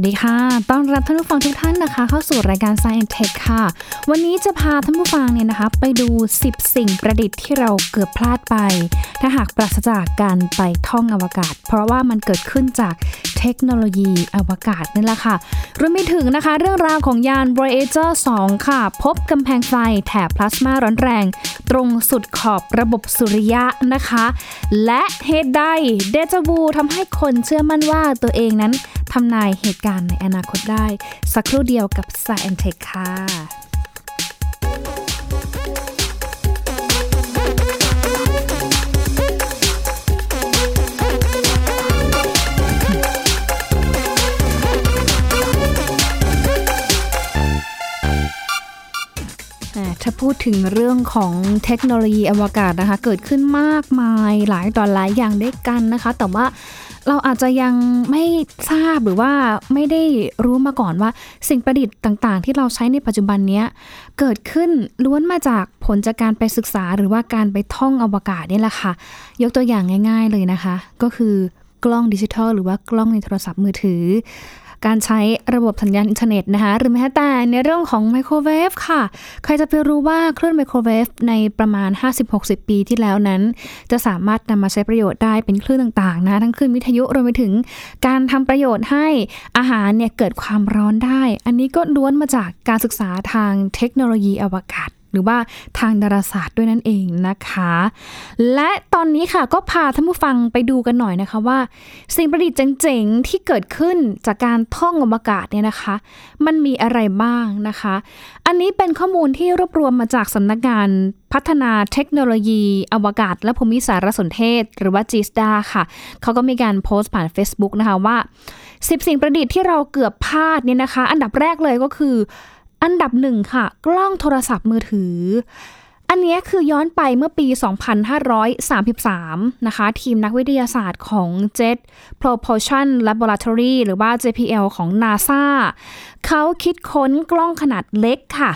วัสดีค่ะ ต้อนรับท่านผู้ฟังทุกท่านนะคะ เข้าสู่รายการ Science Tech ค่ะ วันนี้จะพาท่านผู้ฟังเนี่ยนะคะ ไปดู 10 สิ่งประดิษฐ์ที่เราเกือบพลาดไป ถ้าหากปราศจากการไปท่องอวกาศ เพราะว่ามันเกิดขึ้นจากเทคโนโลยีอวกาศนี่แหละค่ะ รวมไปถึงนะคะเรื่องราวของยาน Voyager 2 ค่ะ พบกำแพงไฟแถบพลาสมาร้อนแรง ตรงสุดขอบระบบสุริยะนะคะ และเหตุใดเดจาวูทำให้คนเชื่อมั่นว่าตัวเองนั้นทำนายเหตุการณ์ในอนาคตได้ สักครู่เดียวกับ Science Tech ค่ะ ถ้าพูดถึงเรื่องของเทคโนโลยีอวกาศนะคะ เกิดขึ้นมากมายหลายต่อหลายอย่างด้วยกันนะคะ แต่ว่าเราอาจจะยังไม่ทราบหรือว่าไม่ได้รู้มาก่อนว่า สิ่งประดิษฐ์ต่างๆ ที่เราใช้ในปัจจุบันนี้เกิดขึ้นล้วนมาจากผลจากการไปศึกษาหรือว่าการไปท่องอวกาศนี่แหละค่ะ ยกตัวอย่างง่าย ๆเลยนะคะ ก็คือกล้องดิจิทัลหรือว่ากล้องในโทรศัพท์มือถือ การใช้ระบบสัญญาณอินเทอร์เน็ตนะคะหรือแม้แต่ในเรื่องของไมโครเวฟค่ะ ใครจะไปรู้ว่าเคลื่นไมโครเวฟในประมาณ 50-60 ปีที่แล้วนั้น จะสามารถนำมาใช้ประโยชน์ได้เป็นคลื่นต่างๆนะทั้งคลื่นวิทยุรวมไปถึงการทำประโยชน์ให้อาหารเนี่ยเกิดความร้อนได้ อันนี้ก็ล้วนมาจากการศึกษาทางเทคโนโลยีอวกาศ รือว่าทางดาราศาสตร์ด้วยนั่นเองนะคะ และตอนนี้ค่ะก็พาท่านผู้ฟังไปดูกันหน่อยนะคะว่า สิ่งประดิษฐ์เจ๋งๆที่เกิดขึ้นจากการท่องอวกาศเนี่ยนะคะ มันมีอะไรบ้างนะคะ อันนี้เป็นข้อมูลที่รวบรวมมาจากสำนักงานพัฒนาเทคโนโลยี อวกาศ และภูมิสารสนเทศ หรือว่า GSDA ค่ะ เขาก็มีการโพสต์ผ่าน Facebook นะคะว่า 10 สิ่งประดิษฐ์ที่เราเกือบพลาดเนี่ยนะคะ อันดับแรกเลยก็คือ อันดับหนึ่งค่ะ กล้องโทรศัพท์มือถือ อันนี้คือย้อนไปเมื่อปี 2533 นะคะ ทีมนักวิทยาศาสตร์ของ Jet Propulsion Laboratory หรือว่า JPL ของ NASA เขาคิดค้นกล้องขนาดเล็กค่ะ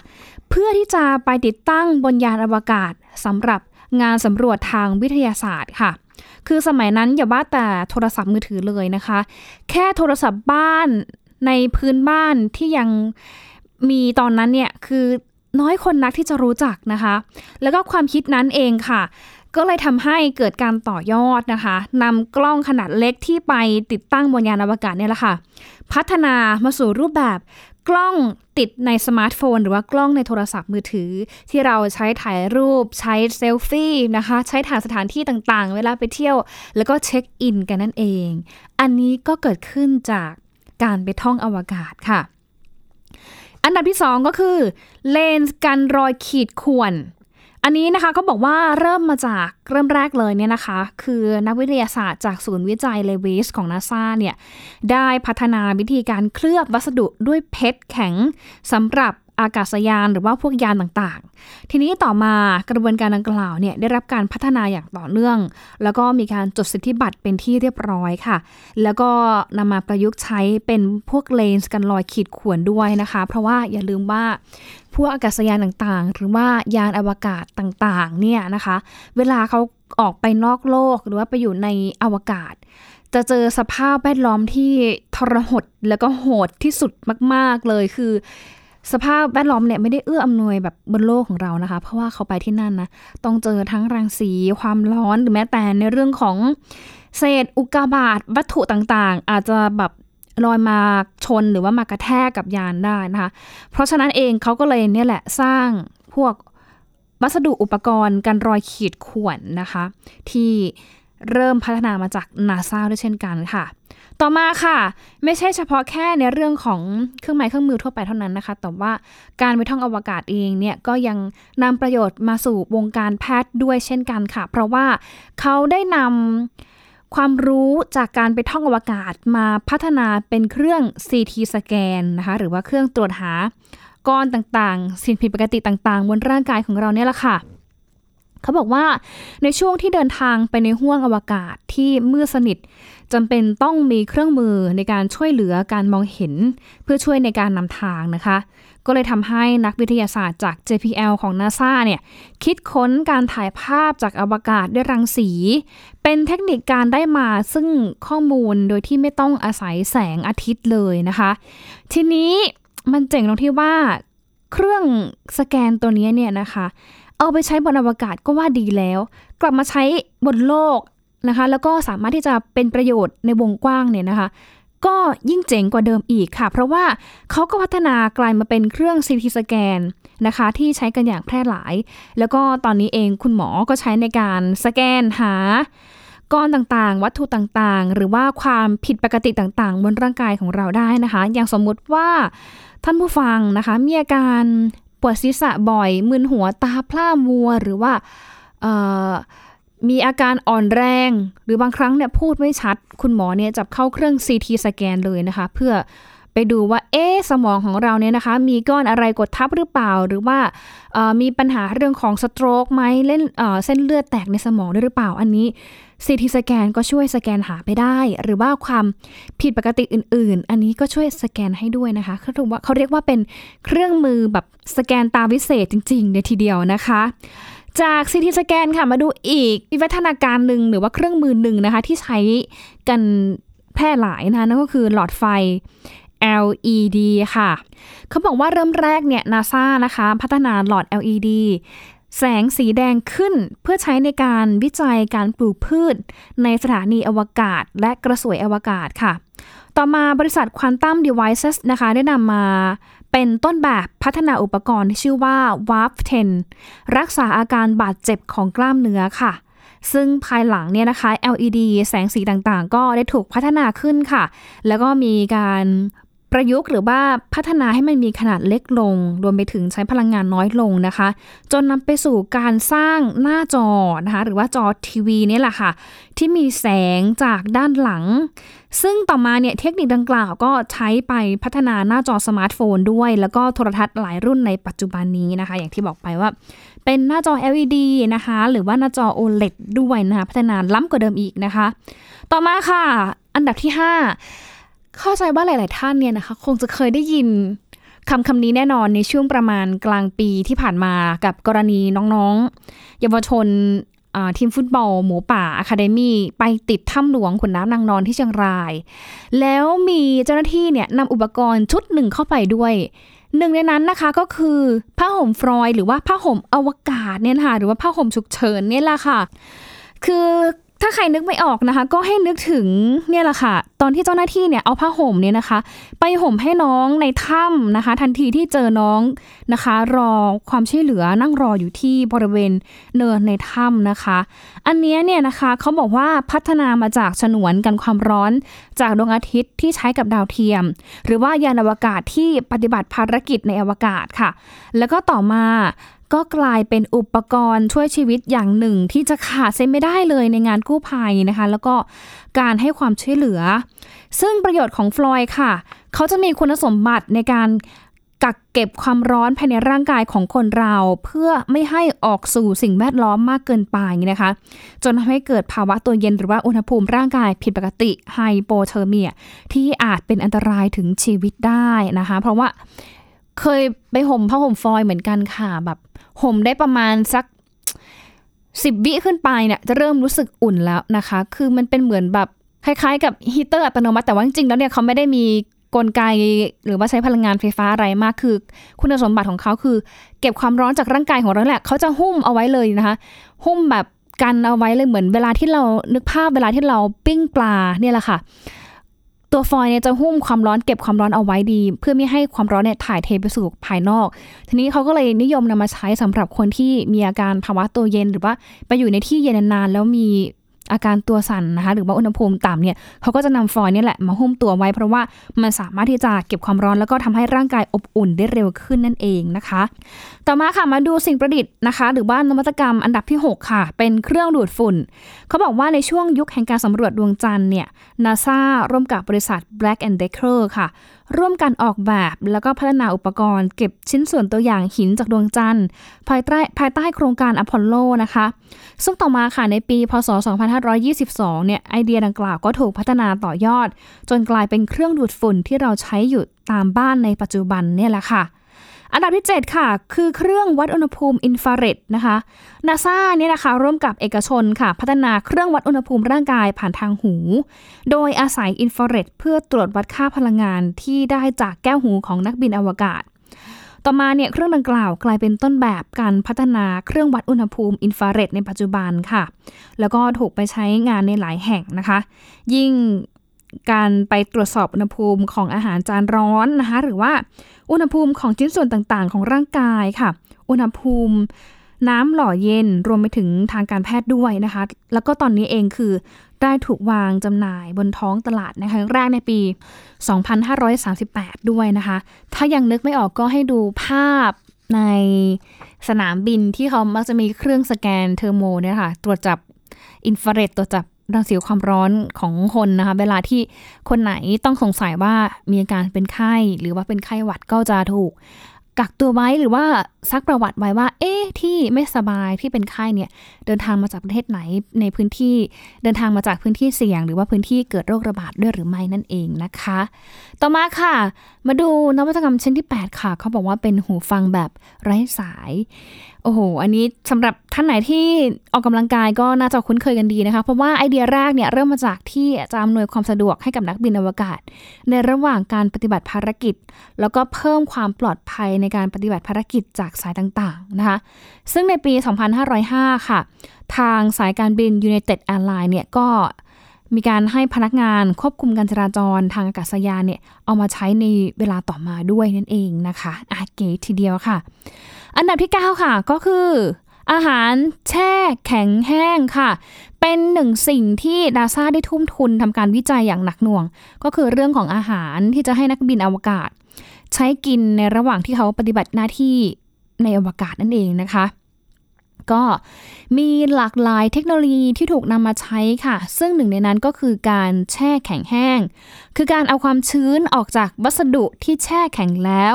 เพื่อที่จะไปติดตั้งบนยานอวกาศสำหรับงานสำรวจทางวิทยาศาสตร์ค่ะ คือสมัยนั้นอย่าว่าแต่โทรศัพท์มือถือเลยนะคะ แค่โทรศัพท์บ้านในพื้นบ้านที่ยัง มีตอนนั้นเนี่ยคือน้อยคนนักที่จะรู้จักนะคะ แล้วก็ความคิดนั้นเองค่ะ ก็เลยทำให้เกิดการต่อยอดนะคะนำกล้องขนาดเล็กที่ไปติดตั้งบนยานอวกาศเนี่ยแหละค่ะ พัฒนามาสู่รูปแบบกล้องติดในสมาร์ทโฟน หรือว่ากล้องในโทรศัพท์มือถือ ที่เราใช้ถ่ายรูปใช้เซลฟี่นะคะ ใช้ถ่ายสถานที่ต่างๆ เวลาไปเที่ยว แล้วก็เช็คอินกันนั่นเอง อันนี้ก็เกิดขึ้นจากการไปท่องอวกาศค่ะ อันดับที่ 2 ก็คือเลนส์กันรอยขีดข่วน อันนี้นะคะเขาบอกว่าเริ่มมาจากเริ่มแรกเลยเนี่ยนะคะ คือนักวิทยาศาสตร์จากศูนย์วิจัยเลวิสของนาซาเนี่ย ได้พัฒนาวิธีการเคลือบวัสดุด้วยเพชรแข็งสำหรับ อากาศยานหรือว่าพวกยานต่างๆ ทีนี้ต่อมากระบวนการดังกล่าวเนี่ยได้รับการพัฒนาอย่างต่อเนื่อง แล้วก็มีการจดสิทธิบัตรเป็นที่เรียบร้อยค่ะ แล้วก็นำมาประยุกต์ใช้เป็นพวกเลนส์กันรอยขีดข่วนด้วยนะคะ เพราะว่าอย่าลืมว่าพวกอากาศยานต่างๆ หรือว่ายานอวกาศต่างๆเนี่ยนะคะ เวลาเขาออกไปนอกโลกหรือว่าไปอยู่ในอวกาศ จะเจอสภาพแวดล้อมที่ทรหดแล้วก็โหดที่สุดมาก ๆเลยคือ สภาพแวดล้อมเนี่ยไม่ได้เอื้ออำนวยแบบบนโลกของเรานะคะ เพราะว่าเขาไปที่นั่นนะ ต้องเจอทั้งรังสีความร้อนหรือแม้แต่ในเรื่องของเศษอุกกาบาตวัตถุต่างๆ อาจจะแบบลอยมาชนหรือว่ามากระแทกกับยานได้นะคะ เพราะฉะนั้นเองเขาก็เลยเนี่ยแหละสร้างพวกวัสดุอุปกรณ์กันรอยขีดข่วนนะคะ ที่เริ่มพัฒนามาจากนาซาด้วยเช่นกันค่ะ ต่อมาค่ะ ไม่ใช่เฉพาะแค่ในเรื่องของเครื่องไม้เครื่องมือทั่วไปเท่านั้นนะคะ แต่ว่าการไปท่องอวกาศเองเนี่ยก็ยังนำประโยชน์มาสู่วงการแพทย์ด้วยเช่นกันค่ะ เพราะว่าเขาได้นำความรู้จากการไปท่องอวกาศมาพัฒนาเป็นเครื่อง CT สแกนนะคะหรือว่าเครื่องตรวจหาก้อนต่างๆ สิ่งผิดปกติต่างๆ บนร่างกายของเราเนี่ยแหละค่ะ เขาบอกว่าในช่วงที่เดินทางไปในห้วงอวกาศที่มืดสนิทจำเป็นต้องมีเครื่องมือในการช่วยเหลือการมองเห็น เพื่อช่วยในการนำทางนะคะ ก็เลยทำให้นักวิทยาศาสตร์จาก JPL ของ NASA เนี่ยคิดค้นการถ่ายภาพจากอวกาศด้วยรังสี เป็นเทคนิคการได้มาซึ่งข้อมูลโดยที่ไม่ต้องอาศัยแสงอาทิตย์เลยนะคะ ทีนี้มันเจ๋งตรงที่ว่าเครื่องสแกนตัวนี้เนี่ยนะคะ เอาไปใช้บนอวกาศก็ว่าดีแล้ว กลับมาใช้บนโลกนะคะ แล้วก็สามารถที่จะเป็นประโยชน์ในวงกว้างเนี่ยนะคะ ก็ยิ่งเจ๋งกว่าเดิมอีกค่ะ เพราะว่าเขาก็พัฒนากลายมาเป็นเครื่อง CT สแกนนะคะ ที่ใช้กันอย่างแพร่หลาย แล้วก็ตอนนี้เองคุณหมอก็ใช้ในการสแกนหาก้อนต่างๆ วัตถุต่างๆ หรือว่าความผิดปกติต่างๆ บนร่างกายของเราได้นะคะ อย่างสมมุติว่าท่านผู้ฟังนะคะ มีอาการ ปวดศีรษะบ่อย มึนหัวตาพร่ามัว หรือว่ามีอาการอ่อนแรง หรือบางครั้งเนี่ยพูดไม่ชัด คุณหมอเนี่ยจับเข้าเครื่อง CT สแกนเลยนะคะ เพื่อไปดูว่าเอ๊สมองของเราเนี่ยนะคะ มีก้อนอะไรกดทับหรือเปล่า หรือว่ามีปัญหาเรื่องของสโตรกไหมเล่นเส้นเลือดแตกในสมองด้วยหรือเปล่าอันนี้ ซีทีสแกนก็ช่วยสแกนหาไปได้ หรือว่าความผิดปกติอื่น ๆ อันนี้ก็ช่วยสแกนให้ด้วยนะคะเขาถือว่าเขาเรียกว่าเป็นเครื่องมือแบบสแกนตาวิเศษจริงๆเลยทีเดียวนะคะ จากซีทีสแกนค่ะมาดูอีกวิวัฒนาการหนึ่งหรือว่าเครื่องมือหนึ่งนะคะ ที่ใช้กันแพร่หลายนะคะนั่นก็คือหลอดไฟ LED ค่ะ เขาบอกว่าเริ่มแรกเนี่ยนาซานะคะ พัฒนาหลอด LED แสงสีแดงขึ้นเพื่อใช้ในการวิจัยการปลูกพืช ในสถานีอวกาศและกระสวยอวกาศค่ะ ต่อมาบริษัท Quantum Devices นะคะ ได้นำมาเป็นต้นแบบพัฒนาอุปกรณ์ที่ชื่อว่า Warp 10 รักษาอาการบาดเจ็บของกล้ามเนื้อค่ะ ซึ่งภายหลังเนี่ยนะคะ LED แสงสีต่างๆ ก็ได้ถูกพัฒนาขึ้นค่ะ แล้วก็มีการ ประยุกต์หรือว่าพัฒนาให้มันมีขนาดเล็กลง รวมไปถึงใช้พลังงานน้อยลงนะคะ จนนำไปสู่การสร้างหน้าจอนะคะหรือว่าจอทีวีนี่แหละค่ะ ที่มีแสงจากด้านหลัง ซึ่งต่อมาเนี่ยเทคนิคดังกล่าวก็ใช้ไปพัฒนาหน้าจอสมาร์ทโฟนด้วย แล้วก็โทรทัศน์หลายรุ่นในปัจจุบันนี้นะคะ อย่างที่บอกไปว่า เป็นหน้าจอ LED นะคะ หรือว่าหน้าจอ OLED ด้วยนะคะพัฒนาล้ำกว่าเดิมอีกนะคะ ต่อมาค่ะ อันดับที่ 5 เข้าใจว่าหลาย ๆ ท่านเนี่ยนะคะคงจะเคยได้ยินคำคำนี้แน่นอนในช่วงประมาณกลางปีที่ผ่านมากับกรณีน้องๆ เยาวชนทีมฟุตบอล หมูป่าอะคาเดมี่ไปติดถ้ำหลวงขุนน้ำนางนอนที่เชียงราย แล้วมีเจ้าหน้าที่เนี่ยนำอุปกรณ์ชุดหนึ่งเข้าไปด้วยหนึ่งในนั้นนะคะก็คือผ้าห่มฟรอยหรือว่าผ้าห่มอวกาศเนี่ยค่ะหรือว่าผ้าห่มฉุกเฉินเนี่ยแหละค่ะ คือ ถ้าใครนึกไม่ออกนะคะ ก็ให้นึกถึงเนี่ยแหละค่ะ ตอนที่เจ้าหน้าที่เนี่ยเอาผ้าห่มเนี่ยนะคะ ไปห่มให้น้องในถ้ำนะคะ ทันทีที่เจอน้องนะคะ รอความช่วยเหลือนั่งรออยู่ที่บริเวณเนินในถ้ำนะคะ อันนี้เนี่ยนะคะเขาบอกว่าพัฒนามาจากฉนวนกันความร้อน จากดวงอาทิตย์ที่ใช้กับดาวเทียม หรือว่ายานอวกาศที่ปฏิบัติภารกิจในอวกาศค่ะ แล้วก็ต่อมา ก็กลายเป็นอุปกรณ์ช่วยชีวิตอย่างหนึ่ง ที่จะขาดเส้นไม่ได้เลยในงานกู้ภัยนะคะ แล้วก็การให้ความช่วยเหลือ ซึ่งประโยชน์ของฟลอยค่ะ เขาจะมีคุณสมบัติในการกักเก็บความร้อนภายในร่างกายของคนเรา เพื่อไม่ให้ออกสู่สิ่งแวดล้อมมากเกินไปนะคะ จนทำให้เกิดภาวะตัวเย็นหรือว่าอุณหภูมิร่างกายผิดปกติ hypothermia ที่อาจเป็นอันตรายถึงชีวิตได้นะคะ เพราะว่า เคยไปห่มผ้าห่มฟอยล์เหมือนกันค่ะแบบห่มได้ประมาณสักสิบวิขึ้นไปเนี่ยจะเริ่มรู้สึกอุ่นแล้วนะคะ คือมันเป็นเหมือนแบบคล้ายๆ กับฮีเตอร์อัตโนมัติแต่ว่าจริงๆแล้วเนี่ยเขาไม่ได้มีกลไกหรือว่าใช้พลังงานไฟฟ้าอะไรมากคือ คุณสมบัติของเขาคือ เก็บความร้อนจากร่างกายของเราแหละเขาจะหุ้มเอาไว้เลยนะคะ หุ้มแบบกันเอาไว้เลยเหมือนเวลาที่เรานึกภาพเวลาที่เราปิ้งปลาเนี่ยแหละค่ะ ตัวฟอยเนี่ยจะหุ้มความร้อนเก็บความร้อนเอาไว้ดี เพื่อไม่ให้ความร้อนเนี่ยถ่ายเทไปสู่ภายนอก ทีนี้เขาก็เลยนิยมนำมาใช้สำหรับคนที่มีอาการภาวะตัวเย็นหรือว่าไปอยู่ในที่เย็นนานๆแล้วมี อาการตัวสั่นนะคะหรือว่าอุณหภูมิต่ำเนี่ยเขาก็จะนำฟอยล์นี่แหละมาหุ้มตัวไว้ เพราะว่ามันสามารถที่จะเก็บความร้อนแล้วก็ทำให้ร่างกายอบอุ่นได้เร็วขึ้นนั่นเองนะคะ ต่อมาค่ะมาดูสิ่งประดิษฐ์นะคะ หรือว่านวัตกรรมอันดับที่ 6 ค่ะ เป็นเครื่องดูดฝุ่น เขาบอกว่าในช่วงยุคแห่งการสำรวจดวงจันทร์เนี่ยนาซาร่วมกับบริษัท Black and Decker ค่ะ ร่วมกันออกแบบแล้วก็พัฒนาอุปกรณ์ เก็บชิ้นส่วนตัวอย่างหินจากดวงจันทร์ ภายใต้ภายใต้โครงการอพอลโลนะคะ ซึ่งต่อมาค่ะในปี พศ2522 เนี่ยไอเดียดังกล่าวก็ถูกพัฒนาต่อยอด จนกลายเป็นเครื่องดูดฝุ่นที่เราใช้อยู่ตามบ้านในปัจจุบันเนี่ยแหละค่ะอันดับที่ 7 ค่ะ คือเครื่องวัดอุณหภูมิอินฟราเรดนะคะนาซาเนี่ยนะคะร่วมกับเอกชนค่ะ พัฒนาเครื่องวัดอุณหภูมิร่างกายผ่านทางหู โดยอาศัยอินฟราเรดเพื่อตรวจวัดค่าพลังงานที่ได้จากแก้วหูของนักบินอวกาศ ต่อมาเนี่ยเครื่องดังกล่าวกลายเป็นต้นแบบการพัฒนาเครื่องวัดอุณหภูมิอินฟราเรดในปัจจุบันค่ะ แล้วก็ถูกไปใช้งานในหลายแห่งนะคะ ยิ่งการไปตรวจสอบอุณหภูมิของอาหารจานร้อนนะคะ หรือว่าอุณหภูมิของชิ้นส่วนต่างๆ ของร่างกายค่ะ อุณหภูมิน้ำหล่อเย็นรวมไปถึงทางการแพทย์ด้วยนะคะ แล้วก็ตอนนี้เองคือ ได้ถูกวางจำหน่ายบนท้องตลาดในครั้งแรกในปี 2538 ด้วยนะคะ ถ้ายังนึกไม่ออกก็ให้ดูภาพในสนามบินที่เขามักจะมีเครื่องสแกนเทอร์โมเนี่ยค่ะ ตรวจจับอินฟราเรดตรวจจับรังสีความร้อนของคนนะคะ เวลาที่คนไหนต้องสงสัยว่ามีอาการเป็นไข้ หรือว่าเป็นไข้หวัดก็จะถูก กักตัวไว้หรือว่าซักประวัติไว้ว่า เอ๊ะที่ไม่สบายที่เป็นไข้เนี่ย เดินทางมาจากประเทศไหนในพื้นที่ เดินทางมาจากพื้นที่เสี่ยง หรือว่าพื้นที่เกิดโรคระบาดด้วยหรือไม่นั่นเองนะคะ ต่อมาค่ะ มาดูนวัตกรรมชิ้นที่ 8 ค่ะ เขาบอกว่าเป็นหูฟังแบบไร้สาย โอ้โห อันนี้สำหรับท่านไหนที่ออกกำลังกายก็น่าจะคุ้นเคยกันดีนะคะ เพราะว่าไอเดียแรกเนี่ยเริ่มมาจากที่จะอำนวยความสะดวกให้กับนักบินอวกาศ ในระหว่างการปฏิบัติภารกิจ แล้วก็เพิ่มความปลอดภัยในการปฏิบัติภารกิจจากสายต่างๆนะคะ ซึ่งในปี 2505 ค่ะ ทางสายการบิน United Airlines เนี่ยก็ มีการให้พนักงานควบคุมการจราจรทางอากาศยานเนี่ยเอามาใช้ในเวลาต่อมาด้วยนั่นเองนะคะอาเก๋ทีเดียวค่ะ อันดับที่ 9 ค่ะก็คือ อาหารแช่แข็งแห้งค่ะ เป็นหนึ่งสิ่งที่นาซาได้ทุ่มทุนทำการวิจัยอย่างหนักหน่วง ก็คือเรื่องของอาหารที่จะให้นักบินอวกาศ ใช้กินในระหว่างที่เขาปฏิบัติหน้าที่ในอวกาศนั่นเองนะคะ ก็มีหลากหลายเทคโนโลยีที่ถูกนำมาใช้ค่ะ ซึ่งหนึ่งในนั้นก็คือการแช่แข็งแห้ง คือการเอาความชื้นออกจากวัสดุที่แช่แข็งแล้ว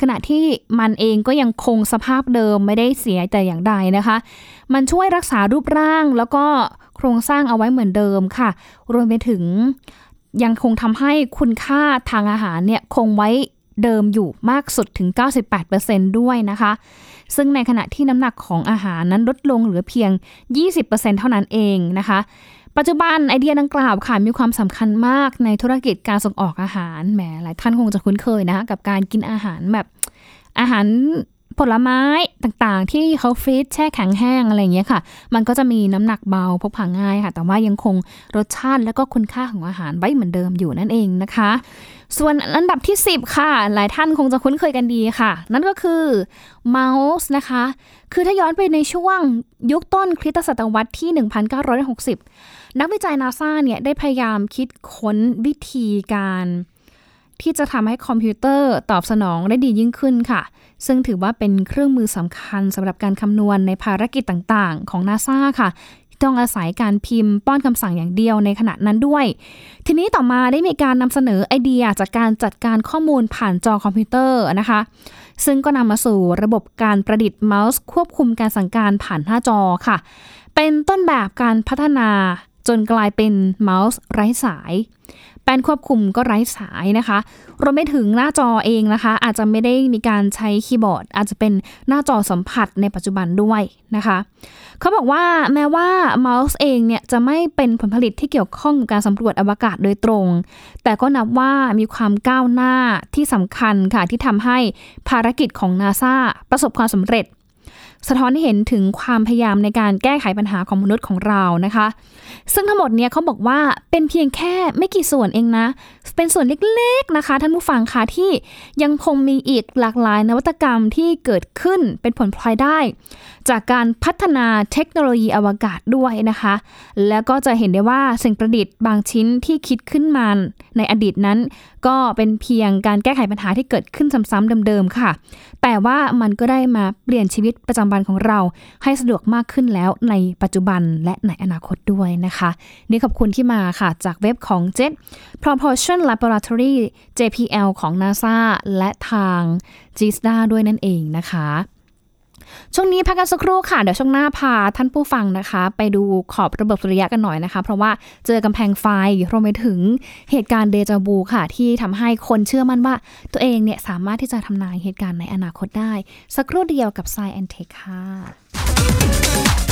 ขณะที่มันเองก็ยังคงสภาพเดิมไม่ได้เสียแต่อย่างใดนะคะ มันช่วยรักษารูปร่างแล้วก็โครงสร้างเอาไว้เหมือนเดิมค่ะ รวมไปถึงยังคงทำให้คุณค่าทางอาหารเนี่ยคงไว้เดิมอยู่มากสุดถึง 98%ด้วยนะคะ ซึ่งในขณะที่น้ำหนักของอาหารนั้นลดลงเหลือเพียง 20%เท่านั้นเองนะคะ ปัจจุบันไอเดียดังกล่าวค่ะมีความสำคัญมากในธุรกิจการส่งออกอาหารแหมหลายท่านคงจะคุ้นเคยนะคะกับการกินอาหารแบบอาหาร ผลไม้ต่างๆ ที่เขาฟรีซแช่แข็งแห้งอะไรอย่างเงี้ยค่ะ มันก็จะมีน้ำหนักเบาพกพาง่ายค่ะ แต่ว่ายังคงรสชาติและก็คุณค่าของอาหารไว้เหมือนเดิมอยู่นั่นเองนะคะ ส่วนอันดับที่ 10 ค่ะ หลายท่านคงจะคุ้นเคยกันดีค่ะ นั่นก็คือเมาส์นะคะ คือถ้าย้อนไปในช่วงยุคต้นคริสตศตวรรษที่ 1960 นักวิจัยนาซาเนี่ยได้พยายามคิดค้นวิธีการ ที่จะทำให้คอมพิวเตอร์ตอบสนองได้ดียิ่งขึ้นค่ะ ซึ่งถือว่าเป็นเครื่องมือสำคัญสำหรับการคำนวณในภารกิจต่างๆ ของนาซาค่ะต้องอาศัยการพิมพ์ป้อนคำสั่งอย่างเดียวในขณะนั้นด้วย ทีนี้ต่อมาได้มีการนำเสนอไอเดียจากการจัดการข้อมูลผ่านจอคอมพิวเตอร์นะคะ ซึ่งก็นำมาสู่ระบบการประดิษฐ์เมาส์ควบคุมการสั่งการผ่านหน้าจอค่ะ เป็นต้นแบบการพัฒนา จนกลายเป็นเมาส์ไร้สาย แป้นควบคุมก็ไร้สายนะคะรวมไปถึงหน้าจอเองนะคะ อาจจะไม่ได้มีการใช้คีย์บอร์ด อาจจะเป็นหน้าจอสัมผัสในปัจจุบันด้วยนะคะเขาบอกว่าแม้ว่าเมาส์เองเนี่ยจะไม่เป็นผลผลิตที่เกี่ยวข้องกับการสำรวจอวกาศโดยตรง แต่ก็นับว่ามีความก้าวหน้าที่สำคัญค่ะที่ทำให้ภารกิจของนาซาประสบความสำเร็จ สะท้อนให้เห็นถึงความพยายามในการแก้ไขปัญหาของมนุษย์ของเรานะคะ ซึ่งทั้งหมดเนี่ยเขาบอกว่าเป็นเพียงแค่ไม่กี่ส่วนเองนะ เป็นส่วนเล็กๆนะคะ ท่านผู้ฟังคะที่ยังคงมีอีกหลากหลายนวัตกรรมที่เกิดขึ้นเป็นผลพลอยได้จากการพัฒนาเทคโนโลยีอวกาศด้วยนะคะ แล้วก็จะเห็นได้ว่าสิ่งประดิษฐ์บางชิ้นที่คิดขึ้นมาในอดีตนั้น ก็เป็นเพียงการแก้ไขปัญหาที่เกิดขึ้นซ้ำๆเดิมๆค่ะ แต่ว่ามันก็ได้มาเปลี่ยนชีวิตประจำวันของเรา ให้สะดวกมากขึ้นแล้วในปัจจุบันและในอนาคตด้วยนะคะ นี่ขอบคุณที่มาค่ะ จากเว็บของ Jet Propulsion Laboratory JPL ของ NASA และทาง g s d a ด้วยนั่นเองนะคะ ช่วงนี้พักกันสักครู่ค่ะ เดี๋ยวช่วงหน้าพาท่านผู้ฟังนะคะ ไปดูขอบระบบสุริยะกันหน่อยนะคะ เพราะว่าเจอกำแพงไฟรวมไปถึงเหตุการณ์เดจาบูค่ะ ที่ทำให้คนเชื่อมั่นว่า ตัวเองเนี่ยสามารถที่จะทำนายเหตุการณ์ในอนาคตได้ สักครู่เดียวกับ s ซแอนเทคค่ะ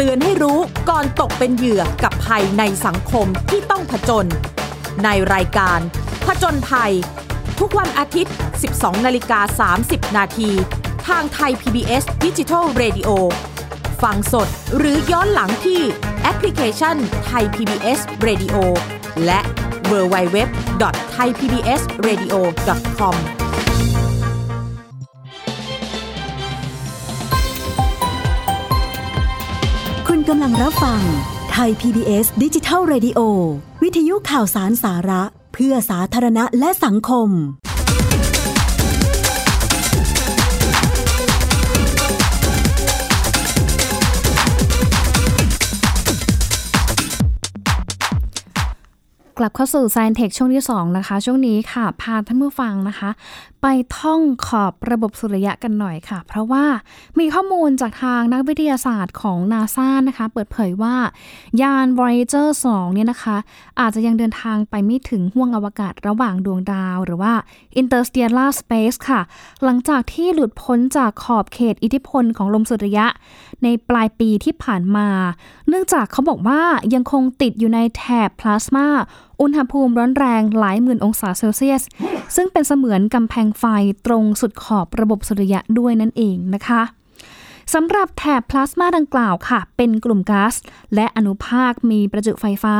ตือนให้รู้ก่อนตกเป็นเหยื่อกับภัยในสังคมที่ต้องผจญในรายการ ผจญภัย ทุกวันอาทิตย์ 12 นาฬิกา 30 นาที ทางไทย PBS d i g i ดิจิ Radio ฟังสดหรือย้อนหลังที่แอปพลิเคชันไทย PBS Radio และ www.thaipbsradio.com กำลังรับฟัง ไทย PBS ดิจิทัล Radio วิทยุข่าวสารสาระ เพื่อสาธารณะและสังคม กลับเข้าสู่ Science Tech ช่วงที่ 2 นะคะ ช่วงนี้ค่ะ พาท่านผู้ฟังนะคะ ไปท่องขอบระบบสุริยะกันหน่อยค่ะ เพราะว่ามีข้อมูลจากทางนักวิทยาศาสตร์ของนาซานะคะ เปิดเผยว่ายาน Voyager 2 เนี่ยนะคะ อาจจะยังเดินทางไปไม่ถึงห้วงอวกาศระหว่างดวงดาว หรือว่า interstellar space ค่ะ หลังจากที่หลุดพ้นจากขอบเขตอิทธิพลของลมสุริยะ ในปลายปีที่ผ่านมา เนื่องจากเขาบอกว่ายังคงติดอยู่ในแถบพลาสมาอุณหภูมิร้อนแรงหลายหมื่นองศาเซลเซียส ซึ่งเป็นเสมือนกำแพงไฟตรงสุดขอบระบบสุริยะด้วยนั่นเองนะคะ สำหรับแถบพลาสมาดังกล่าวค่ะ เป็นกลุ่มก๊าซและอนุภาคมีประจุไฟฟ้า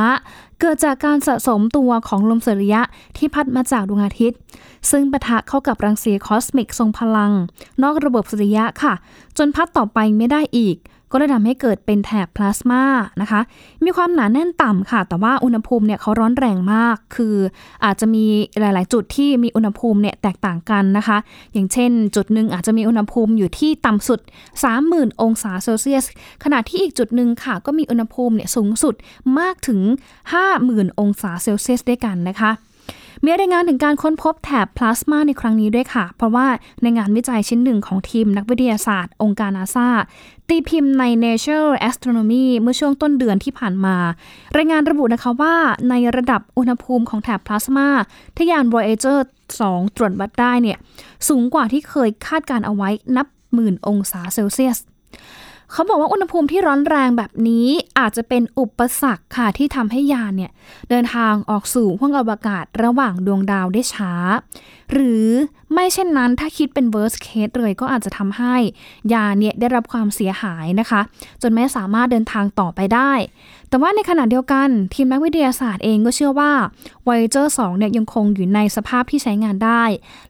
เกิดจากการสะสมตัวของลมสุริยะที่พัดมาจากดวงอาทิตย์ ซึ่งปะทะเข้ากับรังสีคอสมิกทรงพลัง นอกระบบสุริยะค่ะ จนพัดต่อไปไม่ได้อีก ก็เลยทำให้เกิดเป็นแถบพลาสมานะคะ มีความหนาแน่นต่ำค่ะ แต่ว่าอุณหภูมิเนี่ยเขาร้อนแรงมาก คืออาจจะมีหลาย ๆ จุดที่มีอุณหภูมิเนี่ยแตกต่างกันนะคะ อย่างเช่น จุดหนึ่งอาจจะมีอุณหภูมิอยู่ที่ต่ำสุด 30,000 องศาเซลเซียส ขณะที่อีกจุดหนึ่งค่ะ ก็มีอุณหภูมิเนี่ยสูงสุดมากถึง 50,000 องศาเซลเซียสด้วยกันนะคะ มีรายงานถึงการค้นพบแถบพลาสมาในครั้งนี้ด้วยค่ะ เพราะว่าในงานวิจัยชิ้นหนึ่งของทีมนักวิทยาศาสตร์องค์การนาซาตีพิมพ์ใน Nature Astronomy เมื่อช่วงต้นเดือนที่ผ่านมา รายงานระบุนะคะว่าในระดับอุณหภูมิของแถบพลาสมาที่ยาน Voyager 2 ตรวจวัดได้เนี่ยสูงกว่าที่เคยคาดการเอาไว้นับหมื่นองศาเซลเซียส เขาบอกว่าอุณหภูมิที่ร้อนแรงแบบนี้อาจจะเป็นอุปสรรคค่ะที่ทำให้ยานเนี่ยเดินทางออกสู่ห้วงอวกาศระหว่างดวงดาวได้ช้า หรือไม่เช่นนั้นถ้าคิดเป็น worst case เลยก็อาจจะทำให้ยานเนี่ยได้รับความเสียหายนะคะ จนไม่สามารถเดินทางต่อไปได้ แต่ว่าในขณะเดียวกันทีมนักวิทยาศาสตร์เองก็เชื่อว่า Voyager 2 เนี่ยยังคงอยู่ในสภาพที่ใช้งานได้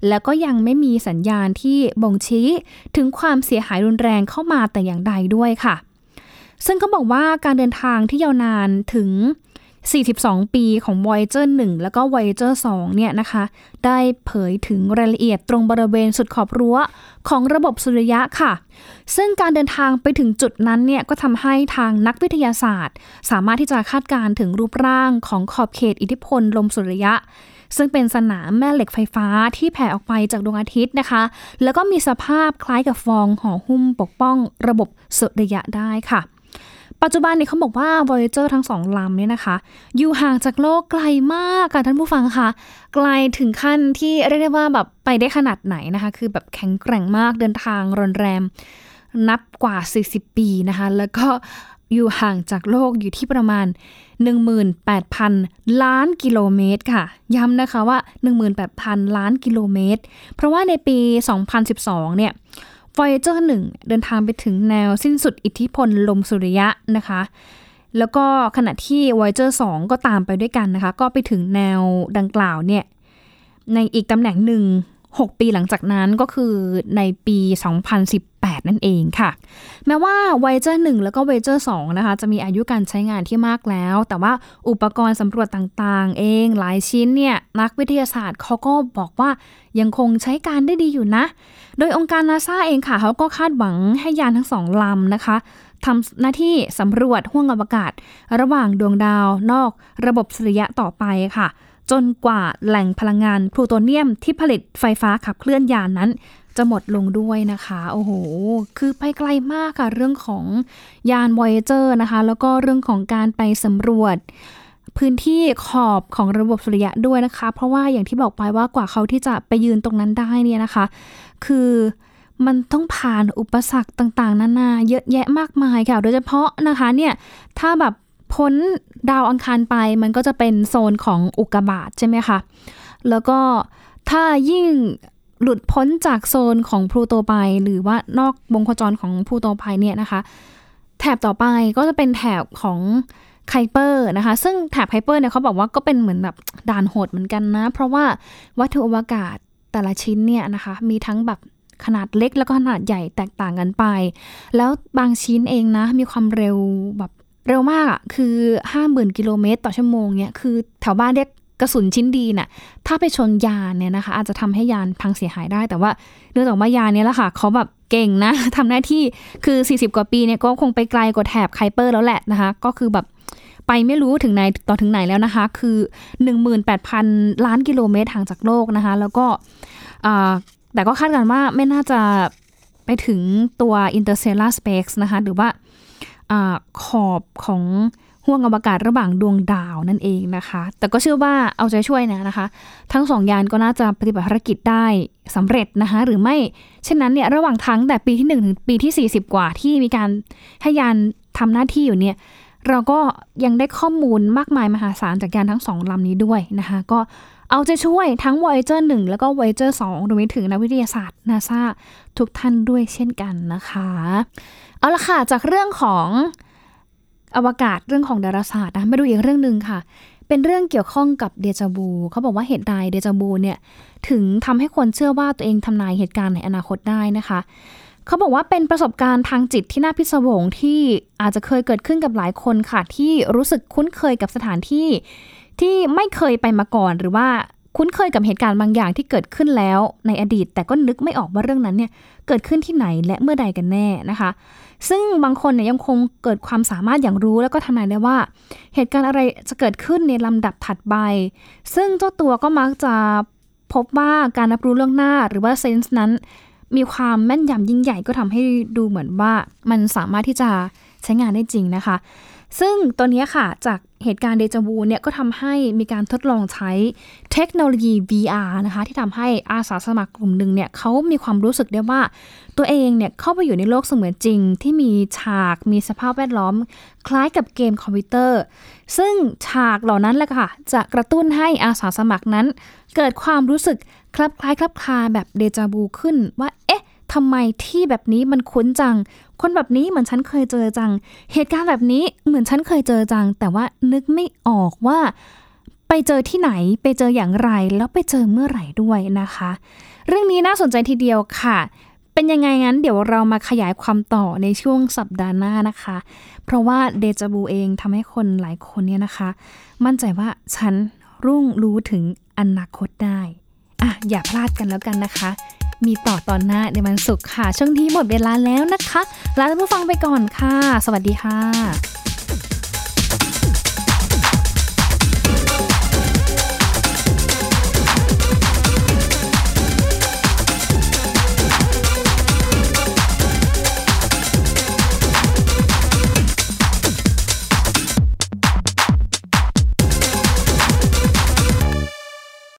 แล้วก็ยังไม่มีสัญญาณที่บ่งชี้ ถึงความเสียหายรุนแรงเข้ามาแต่อย่างใดด้วยค่ะ ซึ่งเขาบอกว่าการเดินทางที่ยาวนานถึง 42 ปีของ Voyager 1 แล้วก็ Voyager 2 เนี่ยนะคะ ได้เผยถึงรายละเอียดตรงบริเวณสุดขอบรั้วของระบบสุริยะค่ะ ซึ่งการเดินทางไปถึงจุดนั้นเนี่ยก็ทำให้ทางนักวิทยาศาสตร์ สามารถที่จะคาดการณ์ถึงรูปร่างของขอบเขตอิทธิพลลมสุริยะ ซึ่งเป็นสนามแม่เหล็กไฟฟ้าที่แผ่ออกไปจากดวงอาทิตย์นะคะ แล้วก็มีสภาพคล้ายกับฟองห่อหุ้มปกป้องระบบสุริยะได้ค่ะ ปัจจุบันนี้เขาบอกว่า Voyager ทั้งสองลำเนี่ยนะคะ อยู่ห่างจากโลกไกลมากค่ะท่านผู้ฟังคะไกลถึงขั้นที่เรียกได้ว่าแบบไปได้ขนาดไหนนะคะ คือแบบแข็งแกร่งมากเดินทางรอนแรม นับกว่า 40 ปีนะคะ แล้วก็อยู่ห่างจากโลกอยู่ที่ประมาณ 18,000 ล้านกิโลเมตรค่ะ ย้ำนะคะว่า 18,000 ล้านกิโลเมตร เพราะว่าในปี 2012 เนี่ย Voyager 1 เดินทางไปถึงแนวสิ้นสุดอิทธิพลลมสุริยะนะคะ แล้วก็ขณะที่ Voyager 2 ก็ตามไปด้วยกันนะคะ ก็ไปถึงแนวดังกล่าวเนี่ย ในอีกตำแหน่งหนึ่ง 6 ปีหลังจากนั้นก็คือในปี 2018 นั่นเองค่ะ แม้ว่า Voyager 1 แล้วก็ Voyager 2 นะคะ จะมีอายุการใช้งานที่มากแล้ว แต่ว่าอุปกรณ์สำรวจต่างๆ เองหลายชิ้นเนี่ย นักวิทยาศาสตร์เขาก็บอกว่ายังคงใช้การได้ดีอยู่นะ โดยองค์การนาซาเองค่ะเขาก็คาดหวังให้ยานทั้งสองลำนะคะทำหน้าที่สำรวจห้วงอวกาศ ระหว่างดวงดาวนอก ระบบสุริยะต่อไปค่ะจนกว่าแหล่งพลังงานพลูโตเนียมที่ผลิตไฟฟ้าขับเคลื่อนยานนั้น จะหมดลงด้วยนะคะ โอ้โห คือไปไกลมากค่ะ เรื่องของยาน Voyager นะคะ แล้วก็เรื่องของการไปสำรวจ พื้นที่ขอบของระบบสุริยะด้วยนะคะ เพราะว่าอย่างที่บอกไปว่ากว่าเขาที่จะไปยืนตรงนั้นได้เนี่ยนะคะ คือมันต้องผ่านอุปสรรคต่างๆ นานาเยอะแยะมากมายค่ะ โดยเฉพาะนะคะเนี่ยถ้าแบบพ้นดาวอังคารไปมันก็จะเป็นโซนของอุกกาบาตใช่ไหมคะ แล้วก็ถ้ายิ่ง หลุดพ้นจากโซนของพลูโตไป หรือว่านอกวงโคจรของพลูโตไปเนี่ยนะคะ แถบต่อไปก็จะเป็นแถบของไคเปอร์นะคะ ซึ่งแถบไคเปอร์เนี่ยเขาบอกว่าก็เป็นเหมือนแบบด่านโหดเหมือนกันนะ เพราะว่าวัตถุอวกาศแต่ละชิ้นเนี่ยนะคะ มีทั้งแบบขนาดเล็กแล้วก็ขนาดใหญ่แตกต่างกันไป แล้วบางชิ้นเองนะ มีความเร็วแบบเร็วมากอะ่ะคือ 50,000 กิโลเมตรต่อชั่วโมงเนี่ย คือแถวบ้านเรียก กระสุนชิ้นดีน่ะถ้าไปชนยานเนี่ยนะคะ อาจจะทำให้ยานพังเสียหายได้ แต่ว่าเนื่องจากว่ายานเนี่ยแหละค่ะเขาแบบเก่งนะทำหน้าที่คือ 40 กว่าปีเนี่ยก็คงไปไกลกว่าแถบไคเปอร์แล้วแหละนะคะ ก็คือแบบไปไม่รู้ถึงไหนต่อถึงไหนแล้วนะคะ คือ 18,000 ล้านกิโลเมตรห่างจากโลกนะคะ แล้วก็แต่ก็คาดการณ์ว่าไม่น่าจะไปถึงตัว interstellar space นะคะ หรือว่าอขอบของ ห่วงอวกาศระหว่างดวงดาวนั่นเองนะคะ แต่ก็เชื่อว่าเอาใจช่วยนะนะคะ ทั้งสองยานก็น่าจะปฏิบัติภารกิจได้สำเร็จนะคะ หรือไม่เช่นนั้นเนี่ยระหว่างทั้งแต่ปีที่1ถึงปีที่ 40 กว่าที่มีการให้ยานทำหน้าที่อยู่เนี่ยเราก็ยังได้ข้อมูลมากมายมหาศาลจากยานทั้งสองลำนี้ด้วยนะคะ ก็เอาใจช่วยทั้ง Voyager 1 แล้วก็ Voyager 2รวมไปถึงนักวิทยาศาสตร์นาซาทุกท่านด้วยเช่นกันนะคะ เอาละค่ะ จากเรื่องของ อวกาศเรื่องของดาราศาสตร์นะมาดูอีกเรื่องหนึ่งค่ะ เป็นเรื่องเกี่ยวข้องกับเดจาบูเขาบอกว่าเหตุใดเดจาบูเนี่ยถึงทำให้คนเชื่อว่าตัวเองทำนายเหตุการณ์ในอนาคตได้นะคะเขาบอกว่าเป็นประสบการณ์ทางจิตที่น่าพิศวงที่อาจจะเคยเกิดขึ้นกับหลายคนค่ะ ที่รู้สึกคุ้นเคยกับสถานที่ที่ไม่เคยไปมาก่อนหรือว่า คุ้นเคยกับเหตุการณ์บางอย่างที่เกิดขึ้นแล้วในอดีต แต่ก็นึกไม่ออกว่าเรื่องนั้นเนี่ยเกิดขึ้นที่ไหนและเมื่อใดกันแน่นะคะ ซึ่งบางคนเนี่ยยังคงเกิดความสามารถอย่างรู้ แล้วก็ทำนายได้ว่า เหตุการณ์อะไรจะเกิดขึ้นในลำดับถัดไป ซึ่งเจ้าตัวก็มักจะพบว่าการรับรู้เรื่องหน้าหรือว่าเซนส์นั้น มีความแม่นยำยิ่งใหญ่ก็ทำให้ดูเหมือนว่ามันสามารถที่จะใช้งานได้จริงนะคะ ซึ่งตัวนี้ค่ะจากเหตุการณ์เดจาวูเนี่ยก็ทำให้มีการทดลองใช้เทคโนโลยี VR นะคะที่ทำให้อาสาสมัครกลุ่มหนึ่งเนี่ยเขามีความรู้สึกได้ว่า ตัวเองเนี่ยเข้าไปอยู่ในโลกเสมือนจริง ที่มีฉากมีสภาพแวดล้อม คล้ายกับเกมคอมพิวเตอร์ ซึ่งฉากเหล่านั้นแหละค่ะ จะกระตุ้นให้อาสาสมัครนั้น เกิดความรู้สึกคลับคล้ายคลับคลาแบบเดจาบูขึ้นว่าเอ๊ะ ทำไมที่แบบนี้มันคุ้นจัง คนแบบนี้เหมือนฉันเคยเจอจัง เหตุการณ์แบบนี้เหมือนฉันเคยเจอจัง แต่ว่านึกไม่ออกว่า ไปเจอที่ไหนไปเจออย่างไร แล้วไปเจอเมื่อไหร่ด้วยนะคะ เรื่องนี้น่าสนใจทีเดียวค่ะเป็นยังไงงั้นเดี๋ยวเรามาขยายความต่อในช่วงสัปดาห์หน้านะคะ เพราะว่าเดจบูเองทำให้คนหลายคนเนี่ยนะคะ มั่นใจว่าฉันรุ่งรู้ถึงอนาคตได้ อะ อย่าพลาดกันแล้วกันนะคะ มีต่อตอนหน้าในวันศุกร์ค่ะ ช่วงนี้หมดเวลาแล้วนะคะลาท่านผู้ฟังไปก่อนค่ะ สวัสดีค่ะ